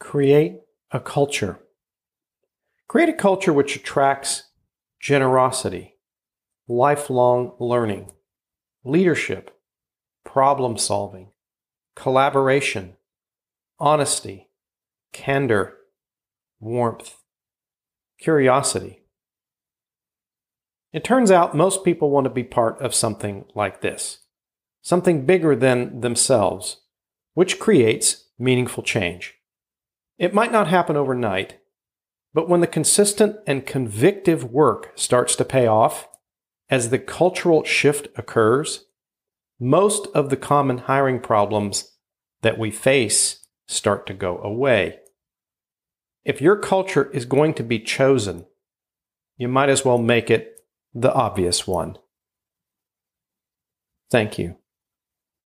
Create a culture. Create a culture which attracts generosity, lifelong learning, leadership, problem solving, collaboration, honesty, candor, warmth, curiosity. It turns out most people want to be part of something like this, something bigger than themselves, which creates meaningful change. It might not happen overnight, but when the consistent and convictive work starts to pay off, as the cultural shift occurs, most of the common hiring problems that we face start to go away. If your culture is going to be chosen, you might as well make it the obvious one. Thank you.